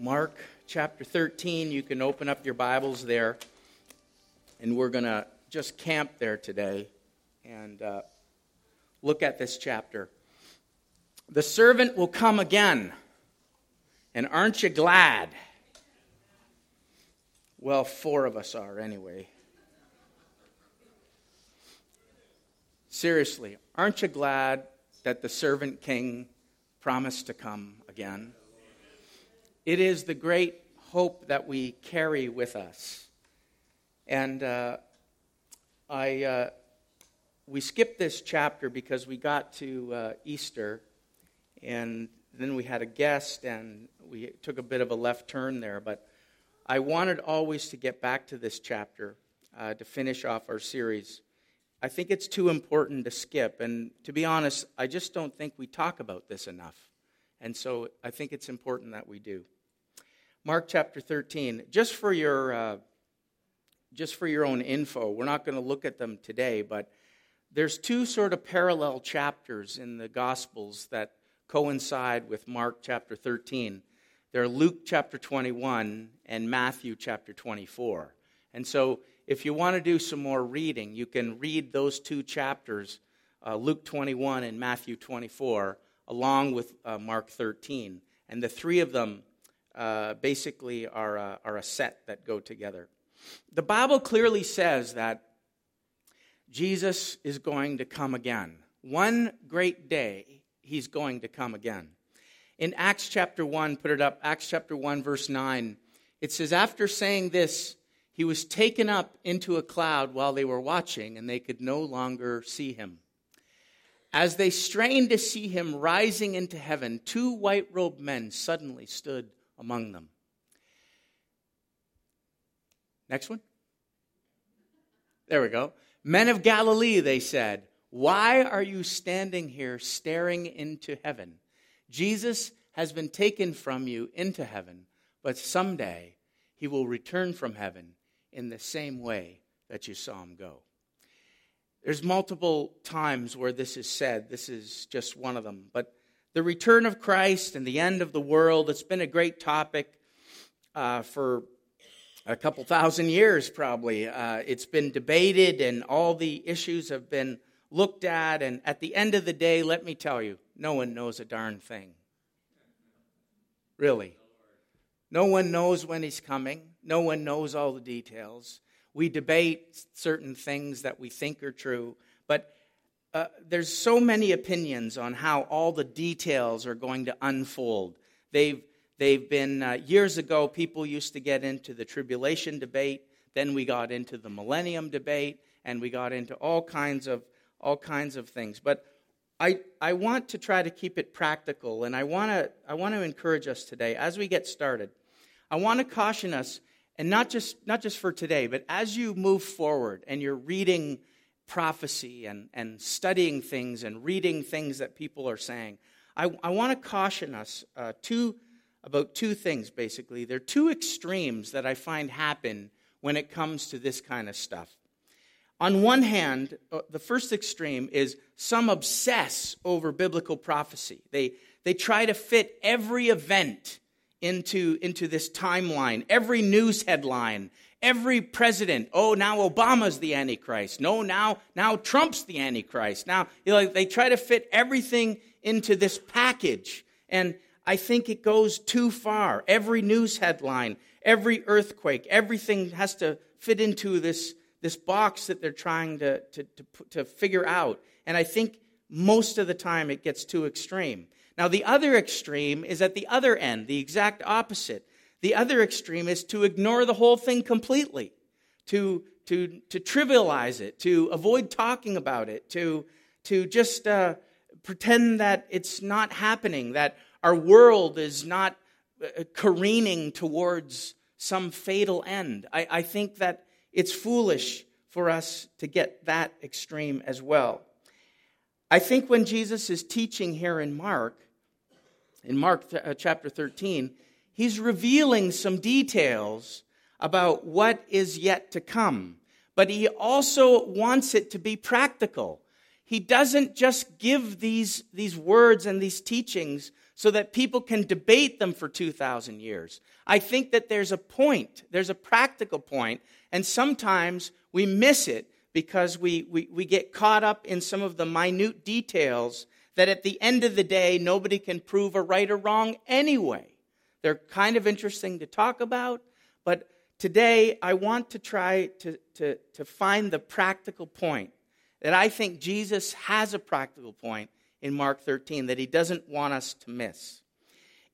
Mark chapter 13. You can open up your Bibles there, and we're going to just camp there today and uh, look at this chapter. The servant will come again, and aren't you glad? Well, four of us are anyway. Seriously, aren't you glad that the servant king promised to come again? It is the great hope that we carry with us. And uh, I, uh, we skipped this chapter because we got to uh, Easter, and then we had a guest, and we took a bit of a left turn there. But I wanted always to get back to this chapter uh, to finish off our series. I think it's too important to skip, and to be honest, I just don't think we talk about this enough. And so I think it's important that we do. Mark chapter 13. Just for your, uh, just for your own info, we're not going to look at them today, but there's two sort of parallel chapters in the Gospels that coincide with Mark chapter 13. They're Luke chapter 21 and Matthew chapter 24. And so, if you want to do some more reading, you can read those two chapters, uh, Luke 21 and Matthew 24, along with uh, Mark 13. And the three of them uh, basically are a, are a set that go together. The Bible clearly says that Jesus is going to come again. One great day, he's going to come again. In Acts chapter 1, put it up, Acts chapter 1, verse 9, it says, After saying this, he was taken up into a cloud while they were watching, and they could no longer see him. As they strained to see him rising into heaven, two white robed men suddenly stood among them. Next one. There we go. Men of Galilee, they said, why are you standing here staring into heaven? Jesus has been taken from you into heaven, but someday he will return from heaven in the same way that you saw him go. There's multiple times where this is said. This is just one of them. But the return of Christ and the end of the world. It's been a great topic uh, for a couple thousand years, probably. Uh, it's been debated, and all the issues have been looked at. And at the end of the day, let me tell you, no one knows a darn thing. Really. No one knows when he's coming, no one knows all the details. We debate certain things that we think are true, but uh, there's so many opinions on how all the details are going to unfold. They've, they've been, uh, years ago, people used to get into the tribulation debate. Then we got into the millennium debate, and we got into all kinds of, all kinds of things. But I, I want to try to keep it practical, and I want to I want to encourage us today as we get started. I want to caution us, and not just not just for today, but as you move forward and you're reading prophecy and, and studying things and reading things that people are saying, I, I want to caution us uh, two, about two things, basically. There are two extremes that I find happen when it comes to this kind of stuff. On one hand, uh, the first extreme is some obsess over biblical prophecy. They, they try to fit every event into, into this timeline, every news headline, Every president, oh, now Obama's the Antichrist. No, now, now Trump's the Antichrist. Now, you know, they try to fit everything into this package. And I think it goes too far. Every news headline, every earthquake, everything has to fit into this, this box that they're trying to, to, to, to figure out. And I think most of the time it gets too extreme. Now, the other extreme is at the other end, the exact opposite. The other extreme is to ignore the whole thing completely, to, to, to trivialize it, to avoid talking about it, to, to just uh, pretend that it's not happening, that our world is not uh, careening towards some fatal end. I, I think that it's foolish for us to get that extreme as well. I think when Jesus is teaching here in Mark, in Mark uh, chapter 13, he's revealing some details about what is yet to come. But he also wants it to be practical. He doesn't just give these, these words and these teachings so that people can debate them for 2,000 years. I think that there's a point, there's a practical point, and sometimes we miss it because we, we, we get caught up in some of the minute details that at the end of the day, nobody can prove a right or wrong anyway. They're kind of interesting to talk about, but today I want to try to, to, to find the practical point that I think Jesus has a practical point in Mark 13 that he doesn't want us to miss.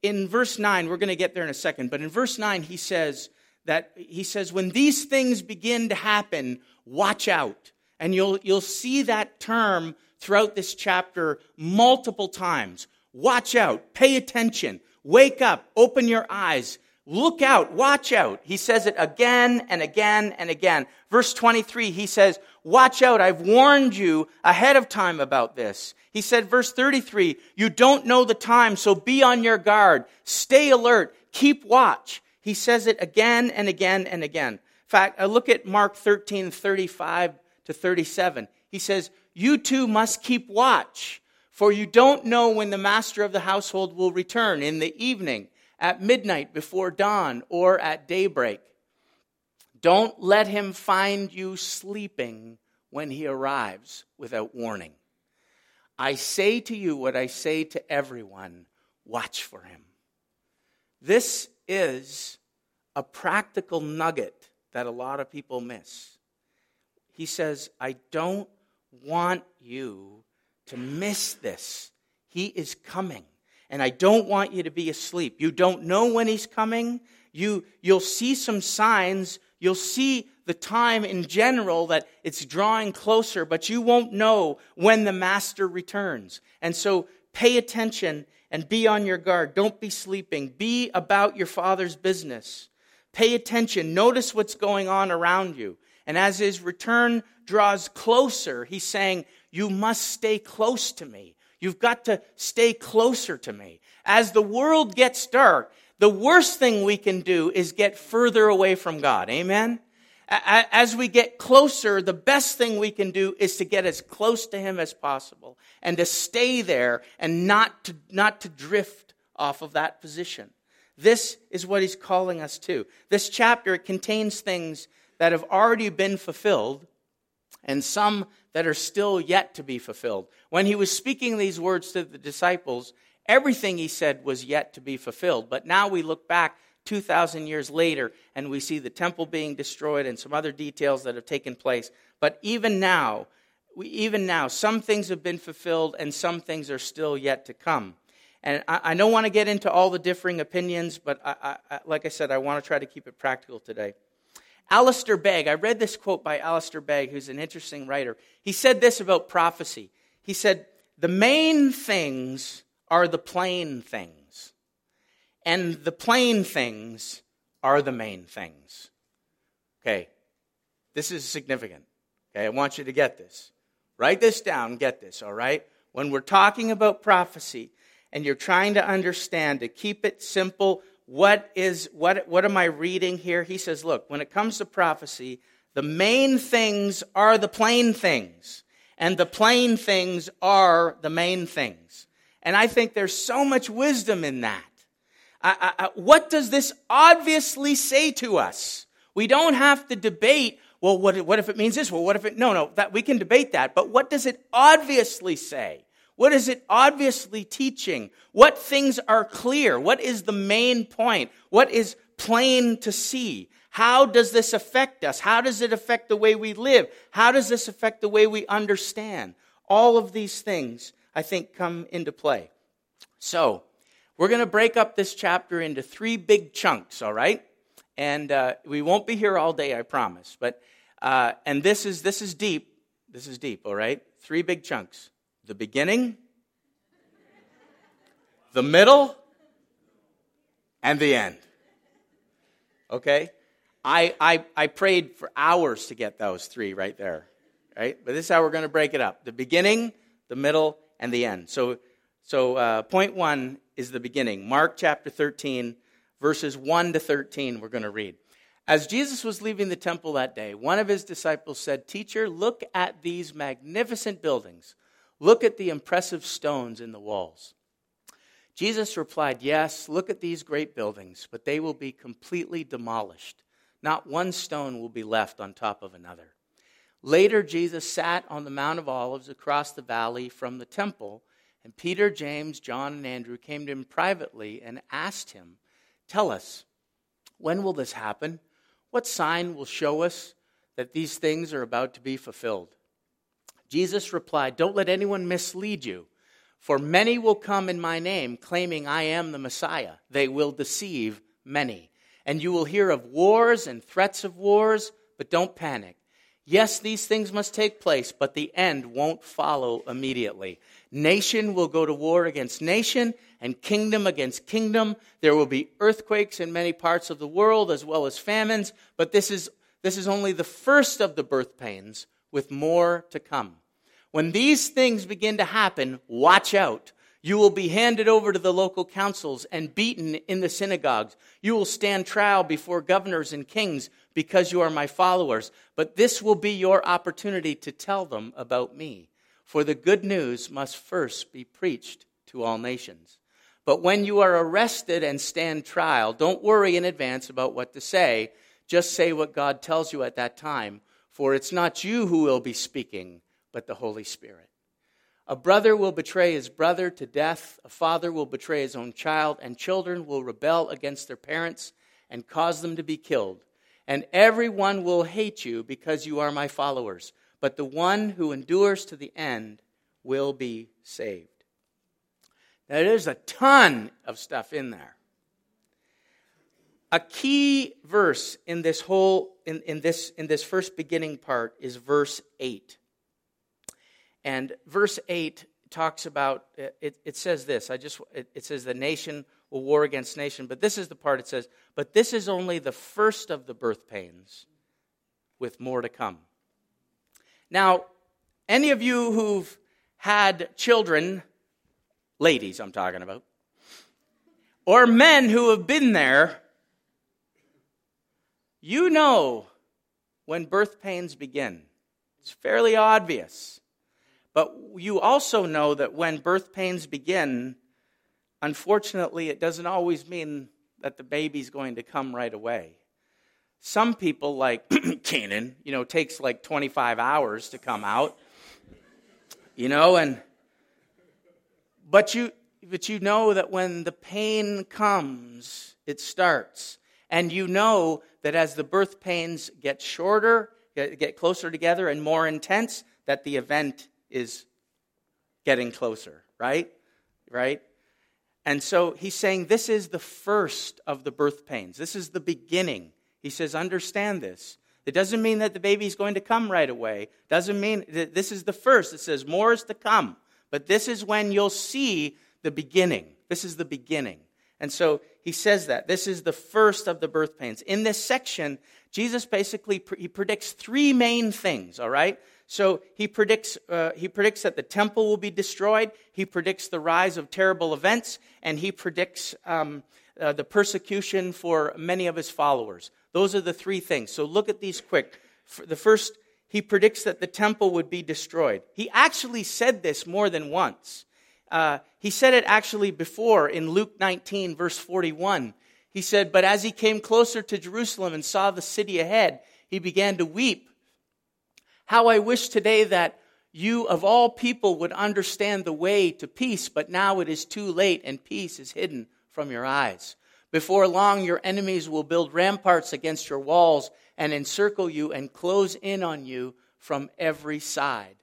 In verse 9, we're going to get there in a second, but in verse 9, he says that he says, when these things begin to happen, watch out. And you'll, you'll see that term throughout this chapter multiple times. Watch out, pay attention, wake up, open your eyes, look out, watch out. He says it again and again and again. Verse 23, he says, Watch out, I've warned you ahead of time about this. He said, verse 33, you don't know the time, so be on your guard. Stay alert. Keep watch. He says it again and again and again. In fact, I look at Mark 13, 35 to 37. He says, You too must keep watch, for you don't know when the master of the household will return in the evening, at midnight, before dawn, or at daybreak. Don't let him find you sleeping when he arrives without warning. I say to you what I say to everyone watch for him. This is a practical nugget that a lot of people miss. He says, I don't want you to miss this. He is coming. And I don't want you to be asleep. You don't know when he's coming. You, you'll see some signs. You'll see the time in general that it's drawing closer, but you won't know when the master returns. And so pay attention and be on your guard. Don't be sleeping. Be about your father's business. Pay attention. Notice what's going on around you. And as his return draws closer, he's saying, You must stay close to me. You've got to stay closer to me. As the world gets dark, the worst thing we can do is get further away from God. Amen? as we get closer, the best thing we can do is to get as close to Him as possible and to stay there and not to, not to drift off of that position. This is what He's calling us to. This chapter contains things that have already been fulfilled and some that are still yet to be fulfilled. When He was speaking these words to the disciples, everything He said was yet to be fulfilled. But now we look back 2,000 years later, and we see the temple being destroyed and some other details that have taken place. But even now, we, even now, some things have been fulfilled and some things are still yet to come. And I, I don't want to get into all the differing opinions, but I, I, like I said, I want to try to keep it practical today. Alistair Begg, I read this quote by Alistair Begg, who's an interesting writer. He said this about prophecy. He said, The main things are the plain things and the plain things are the main things. Okay, this is significant. Okay, I want you to get this. Write this down, get this, all right? When we're talking about prophecy and you're trying to understand to keep it simple, what is what what am I reading here? He says, look, when it comes to prophecy, the main things are the plain things, and the plain things are the main things. And I think there's so much wisdom in that. I, I, what does this obviously say to us? We don't have to debate, well, what, what if it means this? Well, what if it, no, no, that, we can debate that. But what does it obviously say? What is it obviously teaching? What things are clear? What is the main point? What is plain to see? How does this affect us? How does it affect the way we live? How does this affect the way we understand? All of these things, I think, come into play. So, we're going to break up this chapter into three big chunks, all right? And uh, we won't be here all day, I promise. But uh, and this is this is deep. This is deep, all right? Three big chunks: the beginning, the middle, and the end. Okay? I, I, I prayed for hours to get those three right there, right? But this is how we're going to break it up the beginning, the middle, and the end. So, so uh, point one is the beginning. Mark chapter 13, verses 1 to 13, we're going to read. As Jesus was leaving the temple that day, one of his disciples said, Teacher, look at these magnificent buildings. Look at the impressive stones in the walls. Jesus replied, Yes, look at these great buildings, but they will be completely demolished. Not one stone will be left on top of another. Later, Jesus sat on the Mount of Olives across the valley from the temple, and Peter, James, John, and Andrew came to him privately and asked him, Tell us, when will this happen? What sign will show us that these things are about to be fulfilled? Jesus replied, Don't let anyone mislead you. For many will come in my name, claiming I am the Messiah. They will deceive many. And you will hear of wars and threats of wars, but don't panic. Yes, these things must take place, but the end won't follow immediately. Nation will go to war against nation, and kingdom against kingdom. There will be earthquakes in many parts of the world, as well as famines, but this is, this is only the first of the birth pains, with more to come. When these things begin to happen, watch out. You will be handed over to the local councils and beaten in the synagogues. You will stand trial before governors and kings because you are my followers. But this will be your opportunity to tell them about me. For the good news must first be preached to all nations. But when you are arrested and stand trial, don't worry in advance about what to say. Just say what God tells you at that time. For it's not you who will be speaking but the Holy Spirit. A brother will betray his brother to death, a father will betray his own child, and children will rebel against their parents and cause them to be killed. And everyone will hate you because you are my followers, but the one who endures to the end will be saved. Now, there's a ton of stuff in there. A key verse in this whole in, in this in this first beginning part is verse 8. And verse 8 talks about, it, it says this. I just, it, it says the nation will war against nation. But this is the part it says, but this is only the first of the birth pains with more to come. Now, any of you who've had children, ladies I'm talking about, or men who have been there, you know when birth pains begin. It's fairly obvious. But you also know that when birth pains begin, unfortunately, it doesn't always mean that the baby's going to come right away. Some people, like Canaan, you know, takes like 25 hours to come out, you know, and but you but you know that when the pain comes, it starts. And you know that as the birth pains get shorter, get, get closer together and more intense, that the event is getting closer, right? Right? And so he's saying this is the first of the birth pains. This is the beginning. He says, understand this. It doesn't mean that the baby's going to come right away. Doesn't mean that this is the first. It says more is to come. But this is when you'll see the beginning. This is the beginning. And so he says that. This is the first of the birth pains. In this section, Jesus basically he predicts three main things, all right? So he predicts, uh, he predicts that the temple will be destroyed. He predicts the rise of terrible events, and he predicts um, uh, the persecution for many of his followers. Those are the three things. So look at these quick. For the first, he predicts that the temple would be destroyed. He actually said this more than once. Uh, he said it actually before in Luke 19, verse 41. He said, But as he came closer to Jerusalem and saw the city ahead, he began to weep how I wish today that you of all people would understand the way to peace, but now it is too late and peace is hidden from your eyes. Before long, your enemies will build ramparts against your walls and encircle you and close in on you from every side.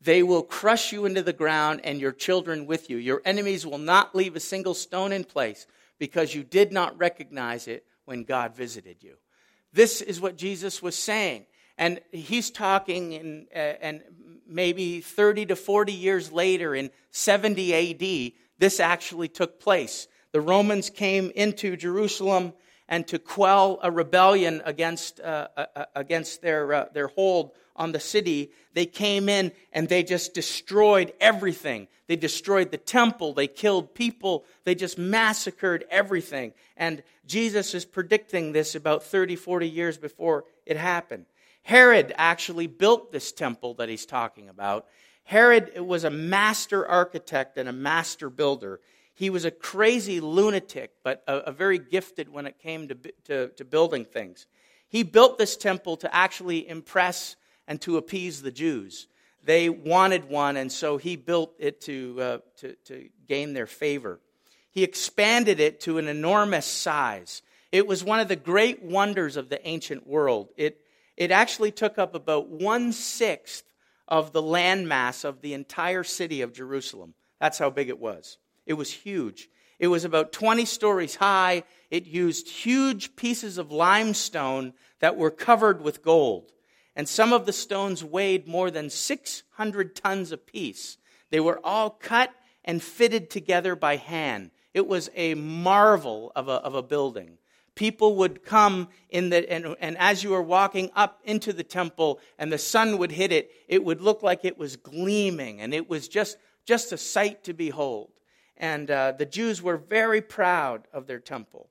They will crush you into the ground and your children with you. Your enemies will not leave a single stone in place because you did not recognize it when God visited you. This is what Jesus was saying. And he's talking, in, uh, and maybe 30 to 40 years later, in 70 AD, this actually took place. The Romans came into Jerusalem and to quell a rebellion against, uh, uh, uh against their, uh, their hold on the city, they came in and they just destroyed everything. They destroyed the temple, they killed people, they just massacred everything. And Jesus is predicting this about 30, 40 years before it happened. Herod actually built this temple that he's talking about. Herod was a master architect and a master builder. He was a crazy lunatic, but a, a very gifted when it came to, to, to building things. He built this temple to actually impress and to appease the Jews. They wanted one, and so he built it to, uh, to, to gain their favor. He expanded it to an enormous size. It was one of the great wonders of the ancient world. It, it actually took up about one sixth of the landmass of the entire city of Jerusalem. That's how big it was. It was huge. It was about 20 stories high. It used huge pieces of limestone that were covered with gold. And some of the stones weighed more than 600 tons apiece. They were all cut and fitted together by hand. It was a marvel of a, of a building. People would come in the, and, and as you were walking up into the temple and the sun would hit it, it would look like it was gleaming and it was just, just a sight to behold. And uh, the Jews were very proud of their temple.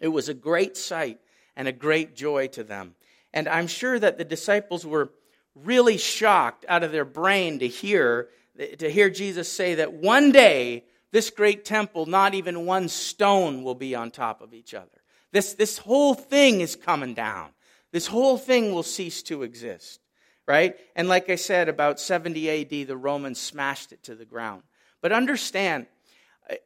It was a great sight and a great joy to them. And I'm sure that the disciples were really shocked out of their brain to hear, to hear Jesus say that one day this great temple, not even one stone will be on top of each other. This, this whole thing is coming down. This whole thing will cease to exist, right? And like I said, about 70 AD, the Romans smashed it to the ground. But understand,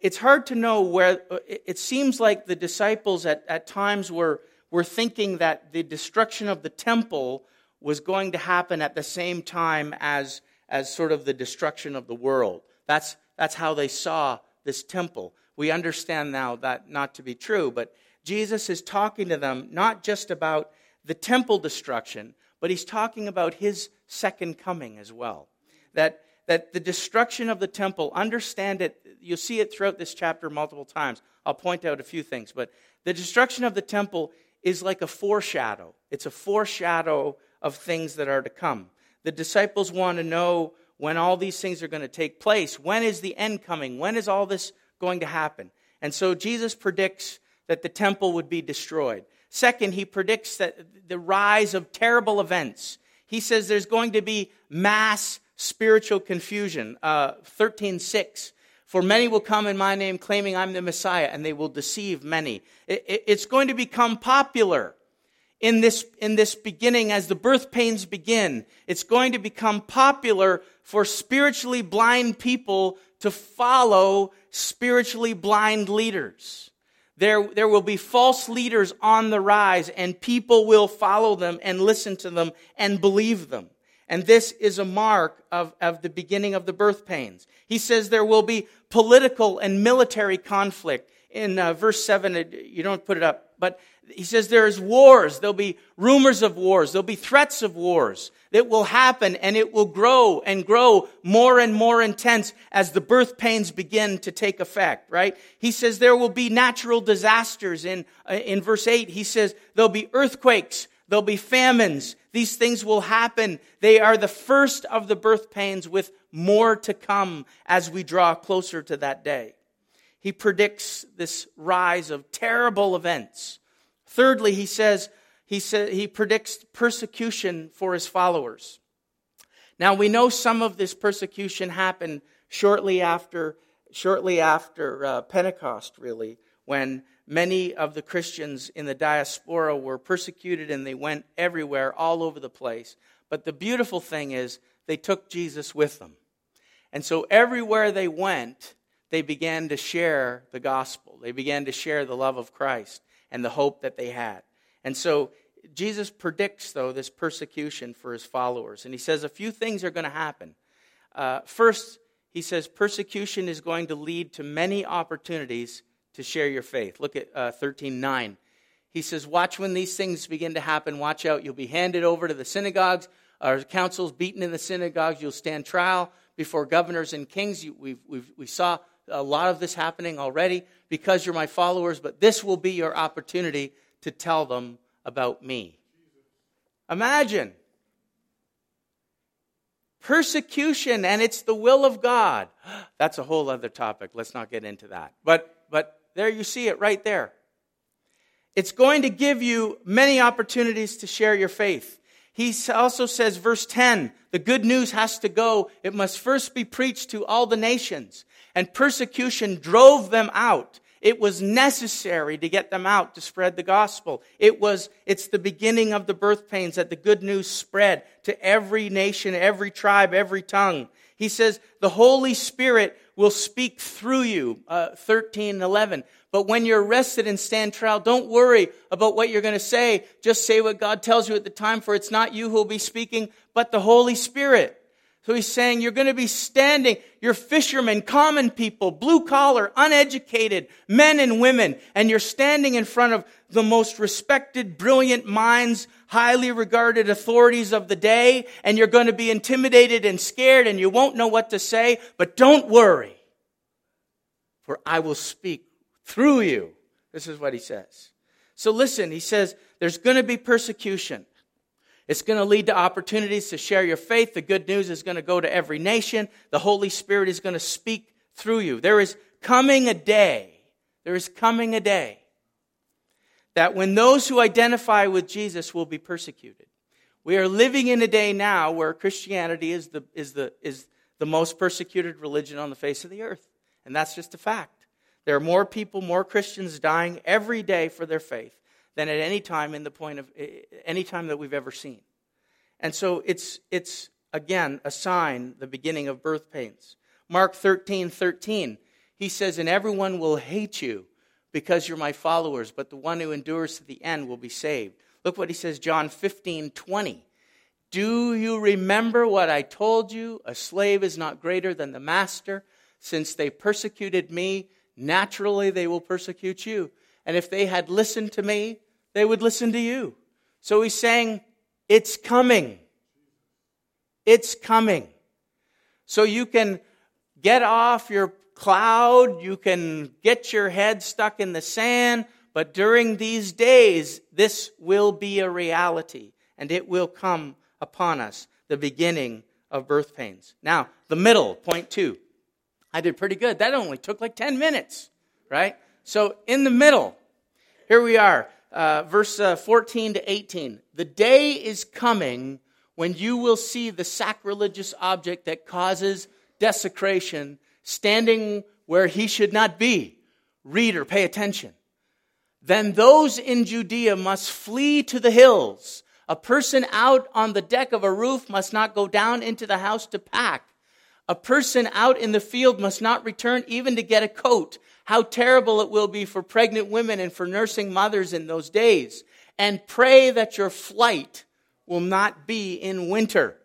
it's hard to know where, it seems like the disciples at, at times were, were thinking that the destruction of the temple was going to happen at the same time as, as sort of the destruction of the world. That's, that's how they saw this temple. We understand now that not to be true, but Jesus is talking to them not just about the temple destruction, but he's talking about his second coming as well. That, that the destruction of the temple, understand it, you'll see it throughout this chapter multiple times. I'll point out a few things, but the destruction of the temple is like a foreshadow. It's a foreshadow of things that are to come. The disciples want to know when all these things are going to take place. When is the end coming? When is all this going to happen? And so Jesus predicts that the temple would be destroyed. Second, he predicts that the rise of terrible events. He says there's going to be mass spiritual confusion. Uh, 13.6, for many will come in my name claiming I'm the Messiah, and they will deceive many. It, it, it's going to become popular in this, in this beginning, as the birth pains begin, it's going to become popular for spiritually blind people to follow spiritually blind leaders. There, there will be false leaders on the rise, and people will follow them and listen to them and believe them. And this is a mark of, of the beginning of the birth pains. He says there will be political and military conflict. In uh, verse 7, you don't put it up, but he says there's wars. There'll be rumors of wars. There'll be threats of wars that will happen and it will grow and grow more and more intense as the birth pains begin to take effect, right? He says there will be natural disasters in, uh, in verse 8. He says there'll be earthquakes. There'll be famines. These things will happen. They are the first of the birth pains with more to come as we draw closer to that day. He predicts this rise of terrible events Thirdly, he says, he, says, he predicts persecution for his followers. Now we know some of this persecution happened shortly after, shortly after uh, Pentecost, really, when many of the Christians in the diaspora were persecuted and they went everywhere, all over the place. But the beautiful thing is, they took Jesus with them. And so everywhere they went, they began to share the gospel. They began to share the love of Christ and the hope that they had. And so Jesus predicts, though, this persecution for his followers. And he says a few things are going to happen. Uh, first, he says persecution is going to lead to many opportunities to share your faith. Look at uh, 13.9. He says, Watch when these things begin to happen. Watch out. You'll be handed over to the synagogues, our councils beaten in the synagogues. You'll stand trial before governors and kings. You, we've, we saw a lot of this happening already because you're my followers, but this will be your opportunity to tell them about me. Imagine persecution and it's the will of God. That's a whole other topic. Let's not get into that. But but there you see it right there. It's going to give you many opportunities to share your faith. He also says, verse 10, the good news has to go. It must first be preached to all the nations. And persecution drove them out. It was necessary to get them out to spread the gospel. It was, it's the beginning of the birth pains that the good news spread to every nation, every tribe, every tongue. He says, the Holy Spirit will speak through you, uh, 13, 11. But when you're arrested and stand trial, don't worry about what you're going to say. Just say what God tells you at the time, for it's not you who will be speaking, but the Holy Spirit. So he's saying you're going to be standing, you're fishermen, common people, blue collar, uneducated, men and women, and you're standing in front of the most respected, brilliant minds, highly regarded authorities of the day, and you're going to be intimidated and scared and you won't know what to say, but don't worry, for I will speak through you. This is what he says. So listen, he says, there's going to be persecution. It's going to lead to opportunities to share your faith. The good news is going to go to every nation. The Holy Spirit is going to speak through you. There is coming a day, there is coming a day that when those who identify with Jesus will be persecuted. We are living in a day now where Christianity is the, is the, is the most persecuted religion on the face of the earth. And that's just a fact. There are more people, more Christians dying every day for their faith than at any time in the point of any time that we've ever seen. And so it's it's again a sign, the beginning of birth pains. Mark 13, 13, he says, And everyone will hate you because you're my followers, but the one who endures to the end will be saved. Look what he says, John 15, 20. Do you remember what I told you? A slave is not greater than the master. Since they persecuted me, naturally they will persecute you. And if they had listened to me, they would listen to you. So he's saying, It's coming. It's coming. So you can get off your cloud, you can get your head stuck in the sand, but during these days, this will be a reality and it will come upon us, the beginning of birth pains. Now, the middle, point two. I did pretty good. That only took like 10 minutes, right? So in the middle, here we are, uh, verse uh, 14 to 18. The day is coming when you will see the sacrilegious object that causes desecration standing where he should not be. Reader, pay attention. Then those in Judea must flee to the hills. A person out on the deck of a roof must not go down into the house to pack. A person out in the field must not return even to get a coat. How terrible it will be for pregnant women and for nursing mothers in those days. And pray that your flight will not be in winter.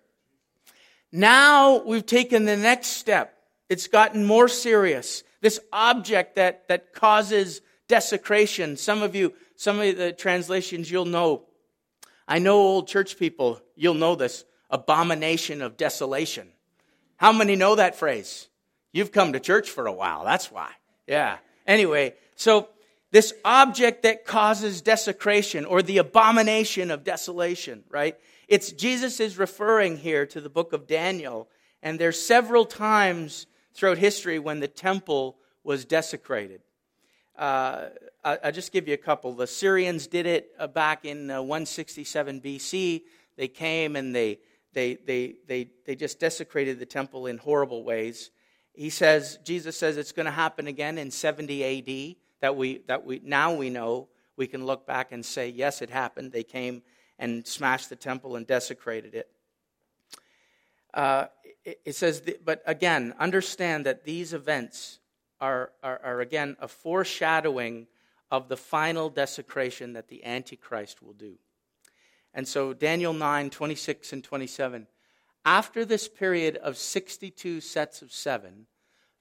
Now we've taken the next step. It's gotten more serious. This object that, that causes desecration. Some of you, some of the translations you'll know. I know old church people, you'll know this. Abomination of desolation. How many know that phrase? You've come to church for a while, that's why. Yeah. Anyway, so this object that causes desecration or the abomination of desolation, right? It's Jesus is referring here to the book of Daniel, and there's several times throughout history when the temple was desecrated. Uh, I'll just give you a couple. The Syrians did it uh, back in uh, 167 BC. They came and they they, they, they, they just desecrated the temple in horrible ways. He says, Jesus says it's going to happen again in 70 AD. That we, that we, now we know we can look back and say, yes, it happened. They came and smashed the temple and desecrated it. Uh, it, it, says, but again, understand that these events are, are, are again a foreshadowing of the final desecration that the Antichrist will do. And so, Daniel 9, 26 and 27. After this period of 62 sets of seven,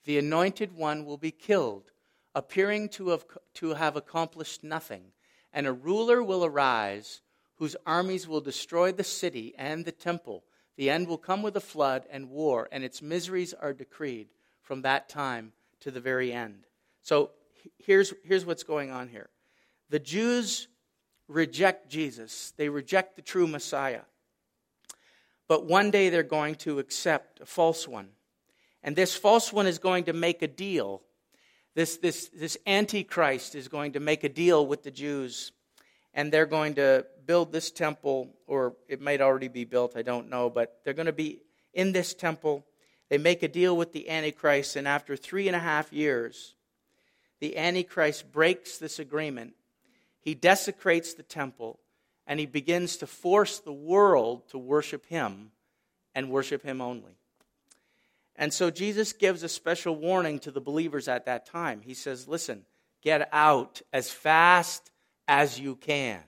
the anointed one will be killed, appearing to have, to have accomplished nothing. And a ruler will arise whose armies will destroy the city and the temple. The end will come with a flood and war, and its miseries are decreed from that time to the very end. So here's, here's what's going on here. The Jews reject Jesus, they reject the true Messiah. But one day they're going to accept a false one. And this false one is going to make a deal. This, this, this Antichrist is going to make a deal with the Jews. and they're going to build this temple, or it might already be built, I don't know, but they're going to be in this temple. They make a deal with the Antichrist, and after three and a half years, the Antichrist breaks this agreement. He desecrates the temple, and he begins to force the world to worship him and worship him only. And so Jesus gives a special warning to the believers at that time. He says, Listen, get out as fast as you can.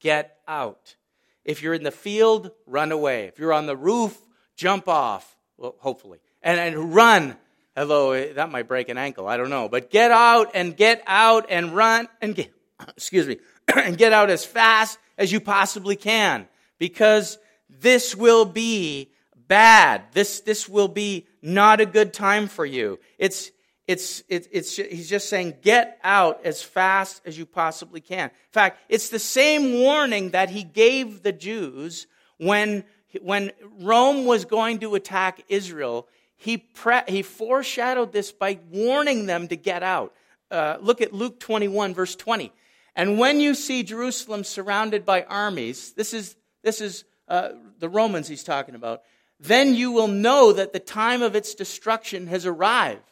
Get out. If you're in the field, run away. If you're on the roof, jump off. Well, hopefully. And, and run. Hello, eh, that might break an ankle. I don't know. But get out and get out and run and get, excuse me, and get out as fast as you possibly can because this will be bad. This, this will be not a good time for you. It's, it's, it's, it's, he's just saying, get out as fast as you possibly can. In fact, it's the same warning that he gave the Jews when, when Rome was going to attack Israel. He, pre- he foreshadowed this by warning them to get out. Uh, look at Luke 21, verse 20. And when you see Jerusalem surrounded by armies, this is, this is uh, the Romans he's talking about, then you will know that the time of its destruction has arrived.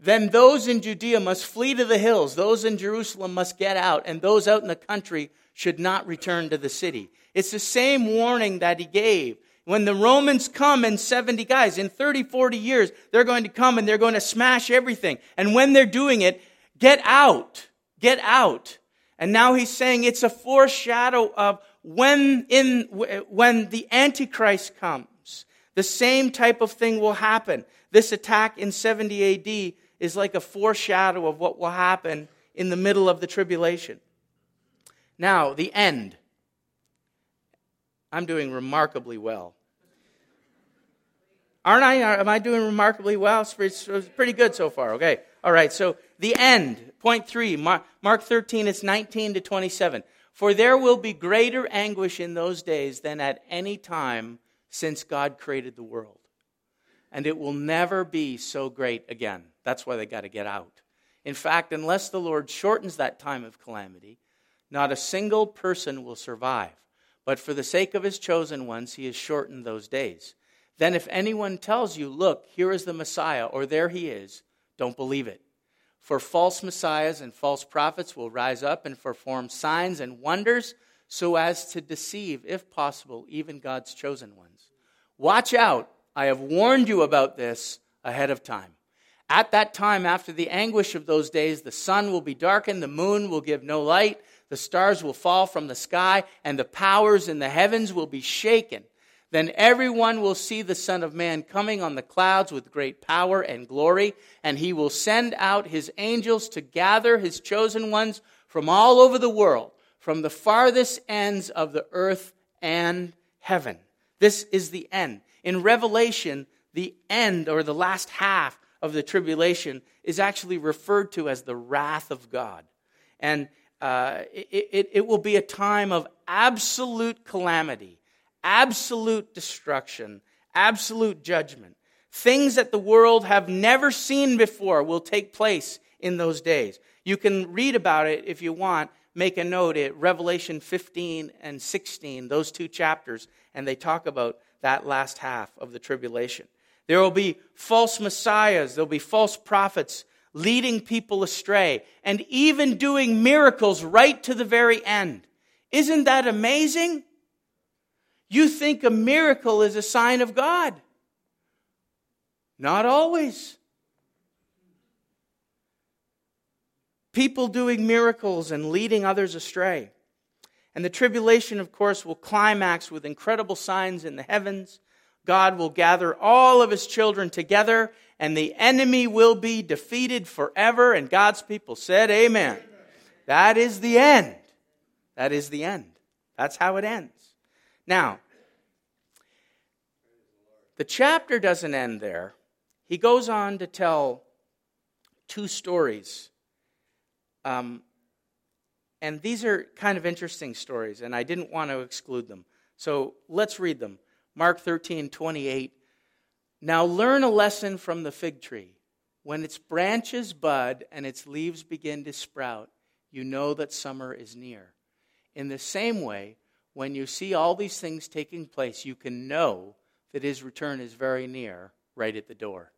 Then those in Judea must flee to the hills, those in Jerusalem must get out, and those out in the country should not return to the city. It's the same warning that he gave. When the Romans come in 70 guys, in 30, 40 years, they're going to come and they're going to smash everything. And when they're doing it, get out. Get out. And now he's saying it's a foreshadow of when in, when the Antichrist comes. The same type of thing will happen. This attack in 70 AD is like a foreshadow of what will happen in the middle of the tribulation. Now, the end. I'm doing remarkably well. Aren't I? Am I doing remarkably well? It's pretty good so far. Okay. All right. So the end. Point three. Mark 13, it's 19 to 27. For there will be greater anguish in those days than at any time since God created the world. And it will never be so great again. That's why they got to get out. In fact, unless the Lord shortens that time of calamity, not a single person will survive. But for the sake of his chosen ones, he has shortened those days. Then, if anyone tells you, Look, here is the Messiah, or there he is, don't believe it. For false messiahs and false prophets will rise up and perform signs and wonders so as to deceive, if possible, even God's chosen ones. Watch out. I have warned you about this ahead of time. At that time, after the anguish of those days, the sun will be darkened, the moon will give no light, the stars will fall from the sky, and the powers in the heavens will be shaken. Then everyone will see the Son of Man coming on the clouds with great power and glory, and he will send out his angels to gather his chosen ones from all over the world, from the farthest ends of the earth and heaven. This is the end. In Revelation, the end or the last half of the tribulation is actually referred to as the wrath of God. And uh, it, it, it will be a time of absolute calamity, absolute destruction, absolute judgment. Things that the world have never seen before will take place in those days. You can read about it if you want. Make a note at Revelation 15 and 16, those two chapters, and they talk about that last half of the tribulation. There will be false messiahs, there'll be false prophets leading people astray, and even doing miracles right to the very end. Isn't that amazing? You think a miracle is a sign of God. Not always. People doing miracles and leading others astray. And the tribulation, of course, will climax with incredible signs in the heavens God will gather all of his children together and the enemy will be defeated forever. And God's people said, Amen. That is the end. That is the end. That's how it ends. Now, the chapter doesn't end there. He goes on to tell two stories. Um, and these are kind of interesting stories, and I didn't want to exclude them. So let's read them. Mark 13, 28. Now learn a lesson from the fig tree. When its branches bud and its leaves begin to sprout, you know that summer is near. in the same way, when you see all these things taking place, you can know that his return is very near, right at the door.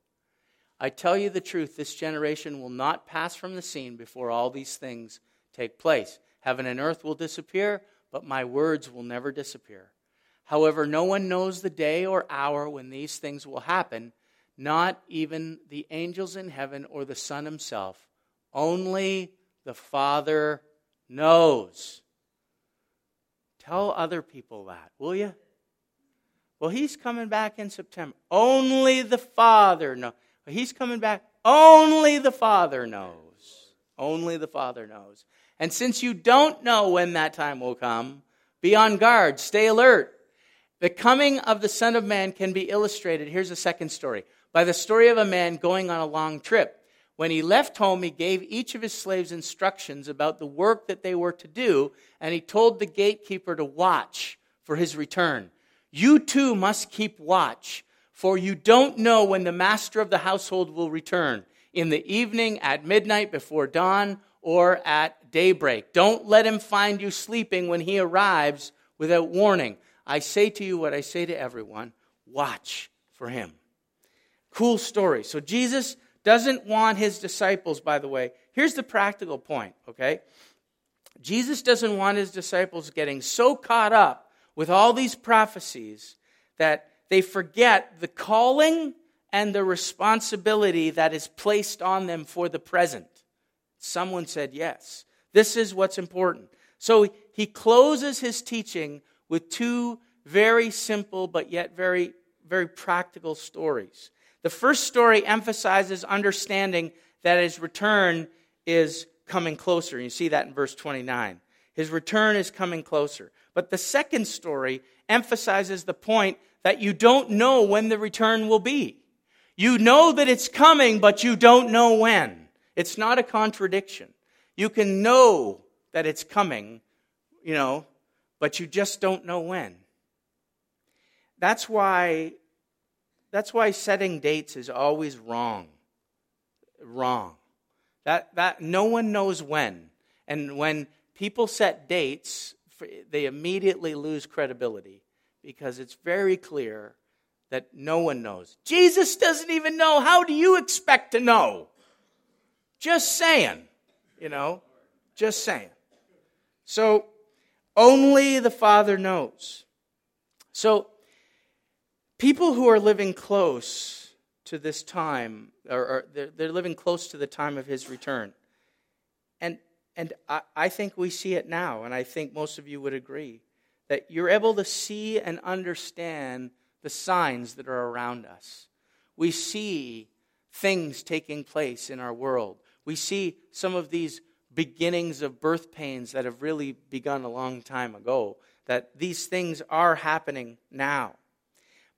I tell you the truth, this generation will not pass from the scene before all these things take place. Heaven and earth will disappear, but my words will never disappear. However, no one knows the day or hour when these things will happen, not even the angels in heaven or the Son himself. Only the Father knows. Tell other people that, will you? Well, he's coming back in September. Only the Father knows. He's coming back. Only the Father knows. Only the Father knows. And since you don't know when that time will come, be on guard, stay alert. The coming of the Son of Man can be illustrated. Here's a second story by the story of a man going on a long trip. When he left home, he gave each of his slaves instructions about the work that they were to do, and he told the gatekeeper to watch for his return. You too must keep watch, for you don't know when the master of the household will return in the evening, at midnight, before dawn, or at daybreak. Don't let him find you sleeping when he arrives without warning. I say to you what I say to everyone watch for him. Cool story. So Jesus doesn't want his disciples, by the way. Here's the practical point, okay? Jesus doesn't want his disciples getting so caught up with all these prophecies that they forget the calling and the responsibility that is placed on them for the present. Someone said yes. This is what's important. So he closes his teaching with two very simple but yet very, very practical stories. The first story emphasizes understanding that his return is coming closer. You see that in verse 29. His return is coming closer. But the second story emphasizes the point that you don't know when the return will be. You know that it's coming, but you don't know when. It's not a contradiction. You can know that it's coming, you know, but you just don't know when. That's why that's why setting dates is always wrong. Wrong. That that no one knows when. And when people set dates, they immediately lose credibility because it's very clear that no one knows. Jesus doesn't even know. How do you expect to know? Just saying, you know, just saying. So only the Father knows. So people who are living close to this time, or, or they're, they're, living close to the time of his return. And, and I, I think we see it now, and I think most of you would agree that you're able to see and understand the signs that are around us. We see things taking place in our world we see some of these beginnings of birth pains that have really begun a long time ago, that these things are happening now.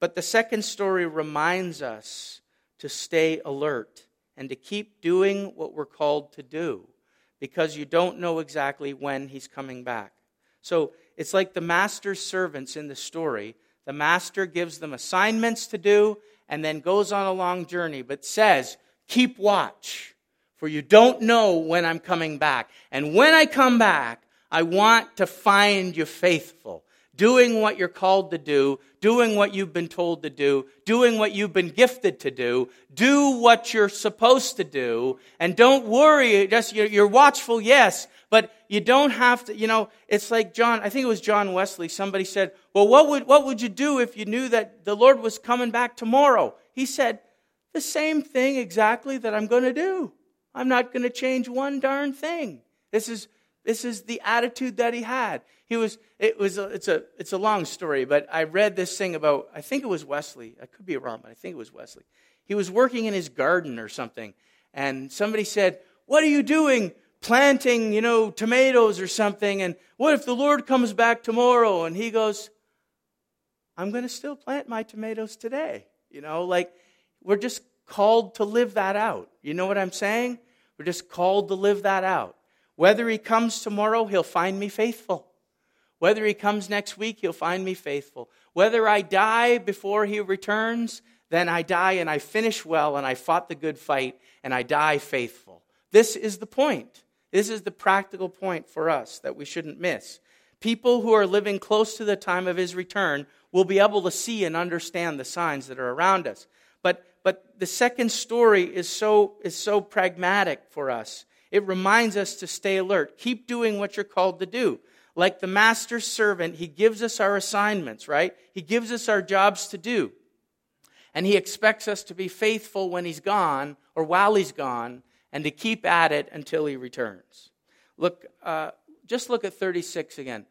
But the second story reminds us to stay alert and to keep doing what we're called to do because you don't know exactly when he's coming back. So it's like the master's servants in the story. The master gives them assignments to do and then goes on a long journey, but says, Keep watch for you don't know when I'm coming back. And when I come back, I want to find you faithful, doing what you're called to do, doing what you've been told to do, doing what you've been gifted to do, do what you're supposed to do, and don't worry, just you're, watchful, yes, but you don't have to, you know, it's like John, I think it was John Wesley, somebody said, well, what would, what would you do if you knew that the Lord was coming back tomorrow? He said, the same thing exactly that I'm going to do. I'm not going to change one darn thing. This is, this is the attitude that he had. He was, it was a, it's, a, it's a long story, but I read this thing about, I think it was Wesley. I could be wrong, but I think it was Wesley. He was working in his garden or something, and somebody said, What are you doing? Planting, you know, tomatoes or something. And what if the Lord comes back tomorrow? And he goes, I'm going to still plant my tomatoes today. You know, like we're just called to live that out. You know what I'm saying? We're just called to live that out. Whether he comes tomorrow, he'll find me faithful. Whether he comes next week, he'll find me faithful. Whether I die before he returns, then I die and I finish well and I fought the good fight and I die faithful. This is the point. This is the practical point for us that we shouldn't miss. People who are living close to the time of his return will be able to see and understand the signs that are around us. But, but the second story is so, is so pragmatic for us. It reminds us to stay alert. Keep doing what you're called to do. Like the master servant, he gives us our assignments, right? He gives us our jobs to do. And he expects us to be faithful when he's gone or while he's gone and to keep at it until he returns. Look, uh, just look at 36 again.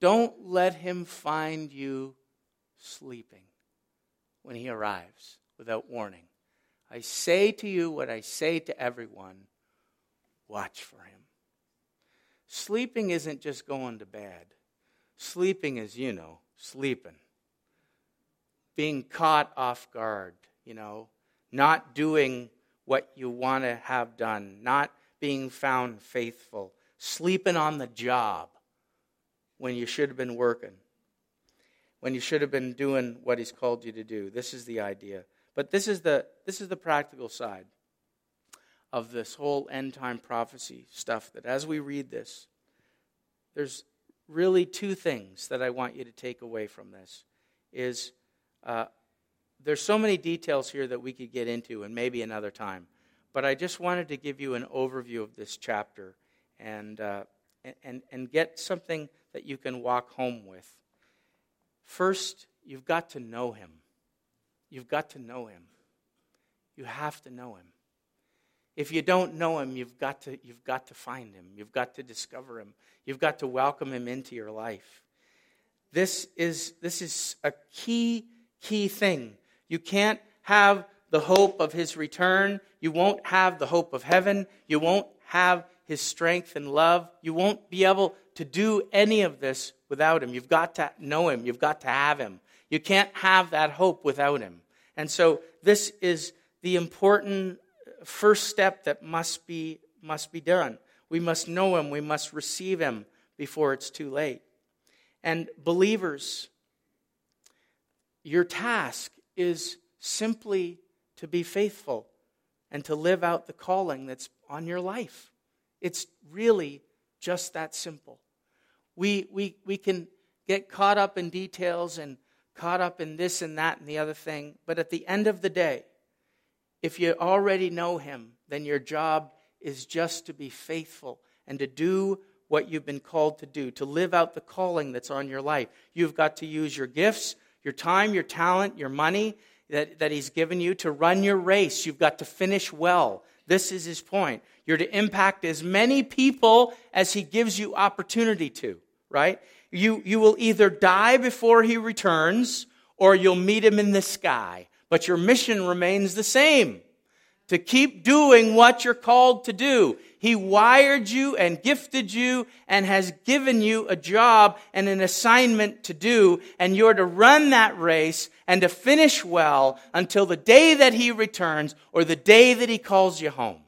Don't let him find you sleeping when he arrives without warning. I say to you what I say to everyone watch for him. Sleeping isn't just going to bed, sleeping is, you know, sleeping. Being caught off guard, you know, not doing what you want to have done, not being found faithful, sleeping on the job when you should have been working, when you should have been doing what he's called you to do. This is the idea. But this is the, this is the practical side of this whole end time prophecy stuff that as we read this, there's really two things that I want you to take away from this is uh, there's so many details here that we could get into and maybe another time. But I just wanted to give you an overview of this chapter and, uh, and, and get something that you can walk home with. First, you've got to know him. You've got to know him. You have to know him. If you don't know him, you've got to, you've got to find him. You've got to discover him. You've got to welcome him into your life. This is, this is a key, key thing. You can't have the hope of his return. You won't have the hope of heaven. You won't have his strength and love. You won't be able to do any of this without him. You've got to know him. You've got to have him. You can't have that hope without him. And so this is the important first step that must be, must be done. We must know Him, we must receive Him before it's too late. And believers, your task is simply to be faithful and to live out the calling that's on your life. It's really just that simple. We, we, we can get caught up in details and caught up in this and that and the other thing, but at the end of the day, if you already know Him, then your job is just to be faithful and to do what you've been called to do, to live out the calling that's on your life. You've got to use your gifts, your time, your talent, your money that, that He's given you to run your race. You've got to finish well. This is His point. You're to impact as many people as He gives you opportunity to, right? You, you will either die before He returns or you'll meet Him in the sky but your mission remains the same to keep doing what you're called to do. He wired you and gifted you and has given you a job and an assignment to do, and you're to run that race and to finish well until the day that He returns or the day that He calls you home.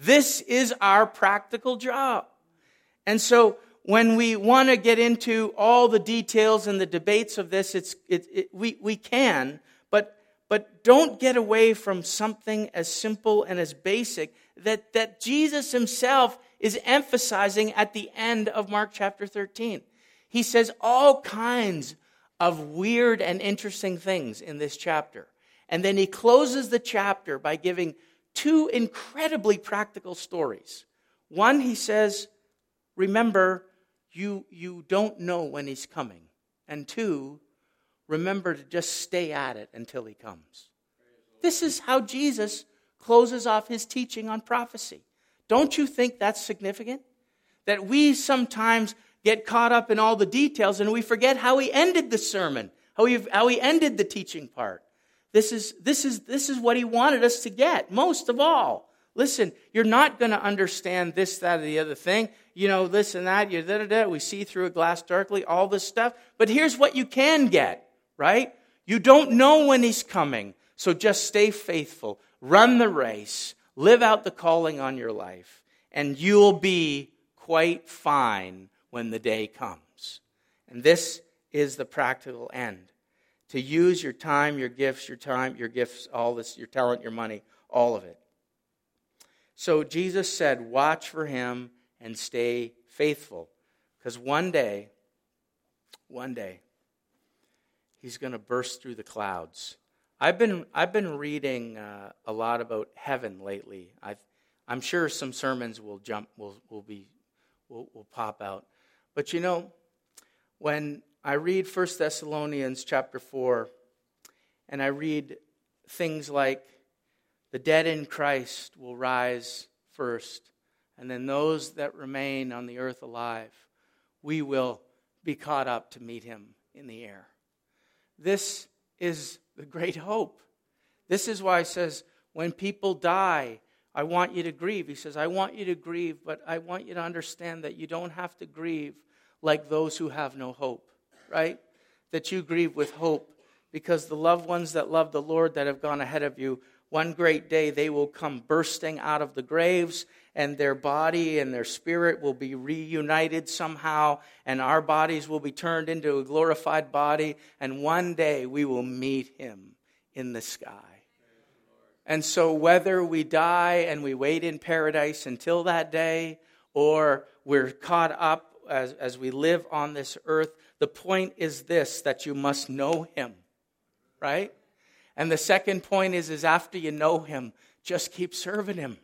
This is our practical job. And so, when we want to get into all the details and the debates of this, it's, it, it, we, we can, but don't get away from something as simple and as basic that, that Jesus himself is emphasizing at the end of Mark chapter 13. He says all kinds of weird and interesting things in this chapter. And then he closes the chapter by giving two incredibly practical stories. One, he says, remember, you, you don't know when he's coming. And two, remember to just stay at it until he comes. This is how Jesus closes off his teaching on prophecy. Don't you think that's significant? That we sometimes get caught up in all the details and we forget how he ended the sermon, how he, how he ended the teaching part. This is, this, is, this is what he wanted us to get, most of all. Listen, you're not going to understand this, that, or the other thing. You know, this and that, you da, da, da. We see through a glass darkly, all this stuff. But here's what you can get right? You don't know when he's coming. So just stay faithful. Run the race. Live out the calling on your life. And you'll be quite fine when the day comes. And this is the practical end. To use your time, your gifts, your time, your gifts, all this, your talent, your money, all of it. So Jesus said, Watch for him and stay faithful. Because one day one day, he's going to burst through the clouds. I've been, I've been reading uh, a lot about heaven lately. i am sure some sermons will jump, will, will, be, will, will pop out. But you know, when I read 1 Thessalonians chapter 4, and I read things like, the dead in Christ will rise first, and then those that remain on the earth alive, we will be caught up to meet him in the air. This is the great hope. This is why he says, when people die, I want you to grieve. He says, I want you to grieve, but I want you to understand that you don't have to grieve like those who have no hope, right? That you grieve with hope because the loved ones that love the Lord that have gone ahead of you, one great day they will come bursting out of the graves and their body and their spirit will be reunited somehow, and our bodies will be turned into a glorified body, and one day we will meet him in the sky. And so, whether we die and we wait in paradise until that day, or we're caught up as, as we live on this earth, the point is this that you must know him, right? And the second point is, is after you know him, just keep serving him.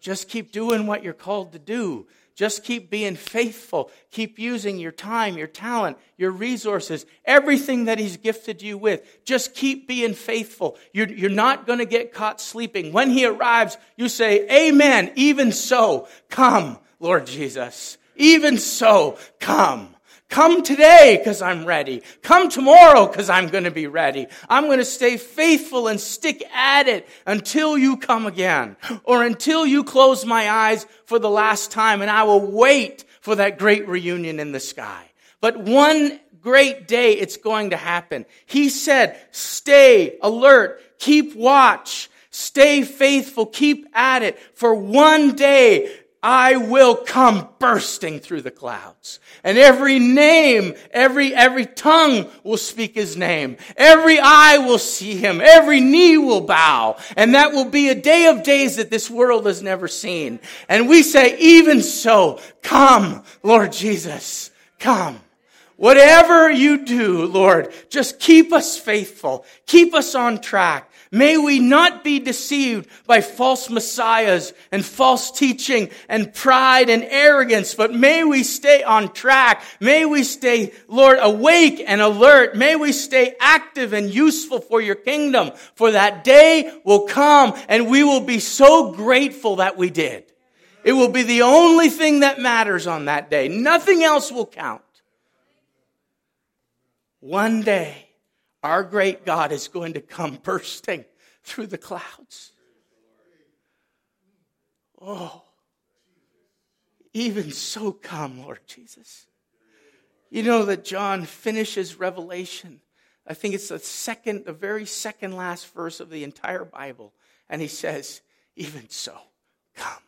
Just keep doing what you're called to do. Just keep being faithful. Keep using your time, your talent, your resources, everything that He's gifted you with. Just keep being faithful. You're, you're not going to get caught sleeping. When He arrives, you say, Amen. Even so, come, Lord Jesus. Even so, come. Come today because I'm ready. Come tomorrow because I'm going to be ready. I'm going to stay faithful and stick at it until you come again or until you close my eyes for the last time and I will wait for that great reunion in the sky. But one great day it's going to happen. He said, stay alert, keep watch, stay faithful, keep at it for one day I will come bursting through the clouds. And every name, every, every tongue will speak his name. Every eye will see him. Every knee will bow. And that will be a day of days that this world has never seen. And we say, even so, come, Lord Jesus, come. Whatever you do, Lord, just keep us faithful. Keep us on track. May we not be deceived by false messiahs and false teaching and pride and arrogance, but may we stay on track. May we stay, Lord, awake and alert. May we stay active and useful for your kingdom. For that day will come and we will be so grateful that we did. It will be the only thing that matters on that day. Nothing else will count. One day, our great God is going to come bursting through the clouds. Oh, even so come, Lord Jesus. You know that John finishes Revelation. I think it's the second, the very second last verse of the entire Bible. And he says, Even so, come.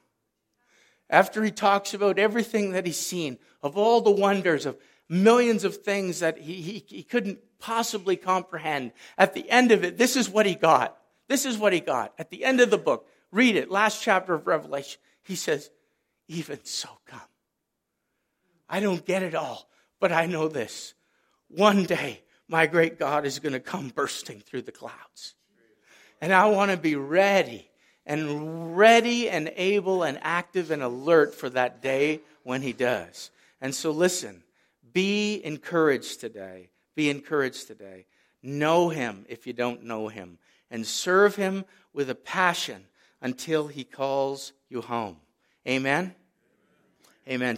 After he talks about everything that he's seen, of all the wonders, of millions of things that he, he, he couldn't possibly comprehend. At the end of it, this is what he got. This is what he got. At the end of the book, read it, last chapter of Revelation. He says, Even so, come. I don't get it all, but I know this. One day, my great God is going to come bursting through the clouds. And I want to be ready and ready and able and active and alert for that day when he does. And so, listen, be encouraged today. Be encouraged today. Know him if you don't know him, and serve him with a passion until he calls you home. Amen. Amen.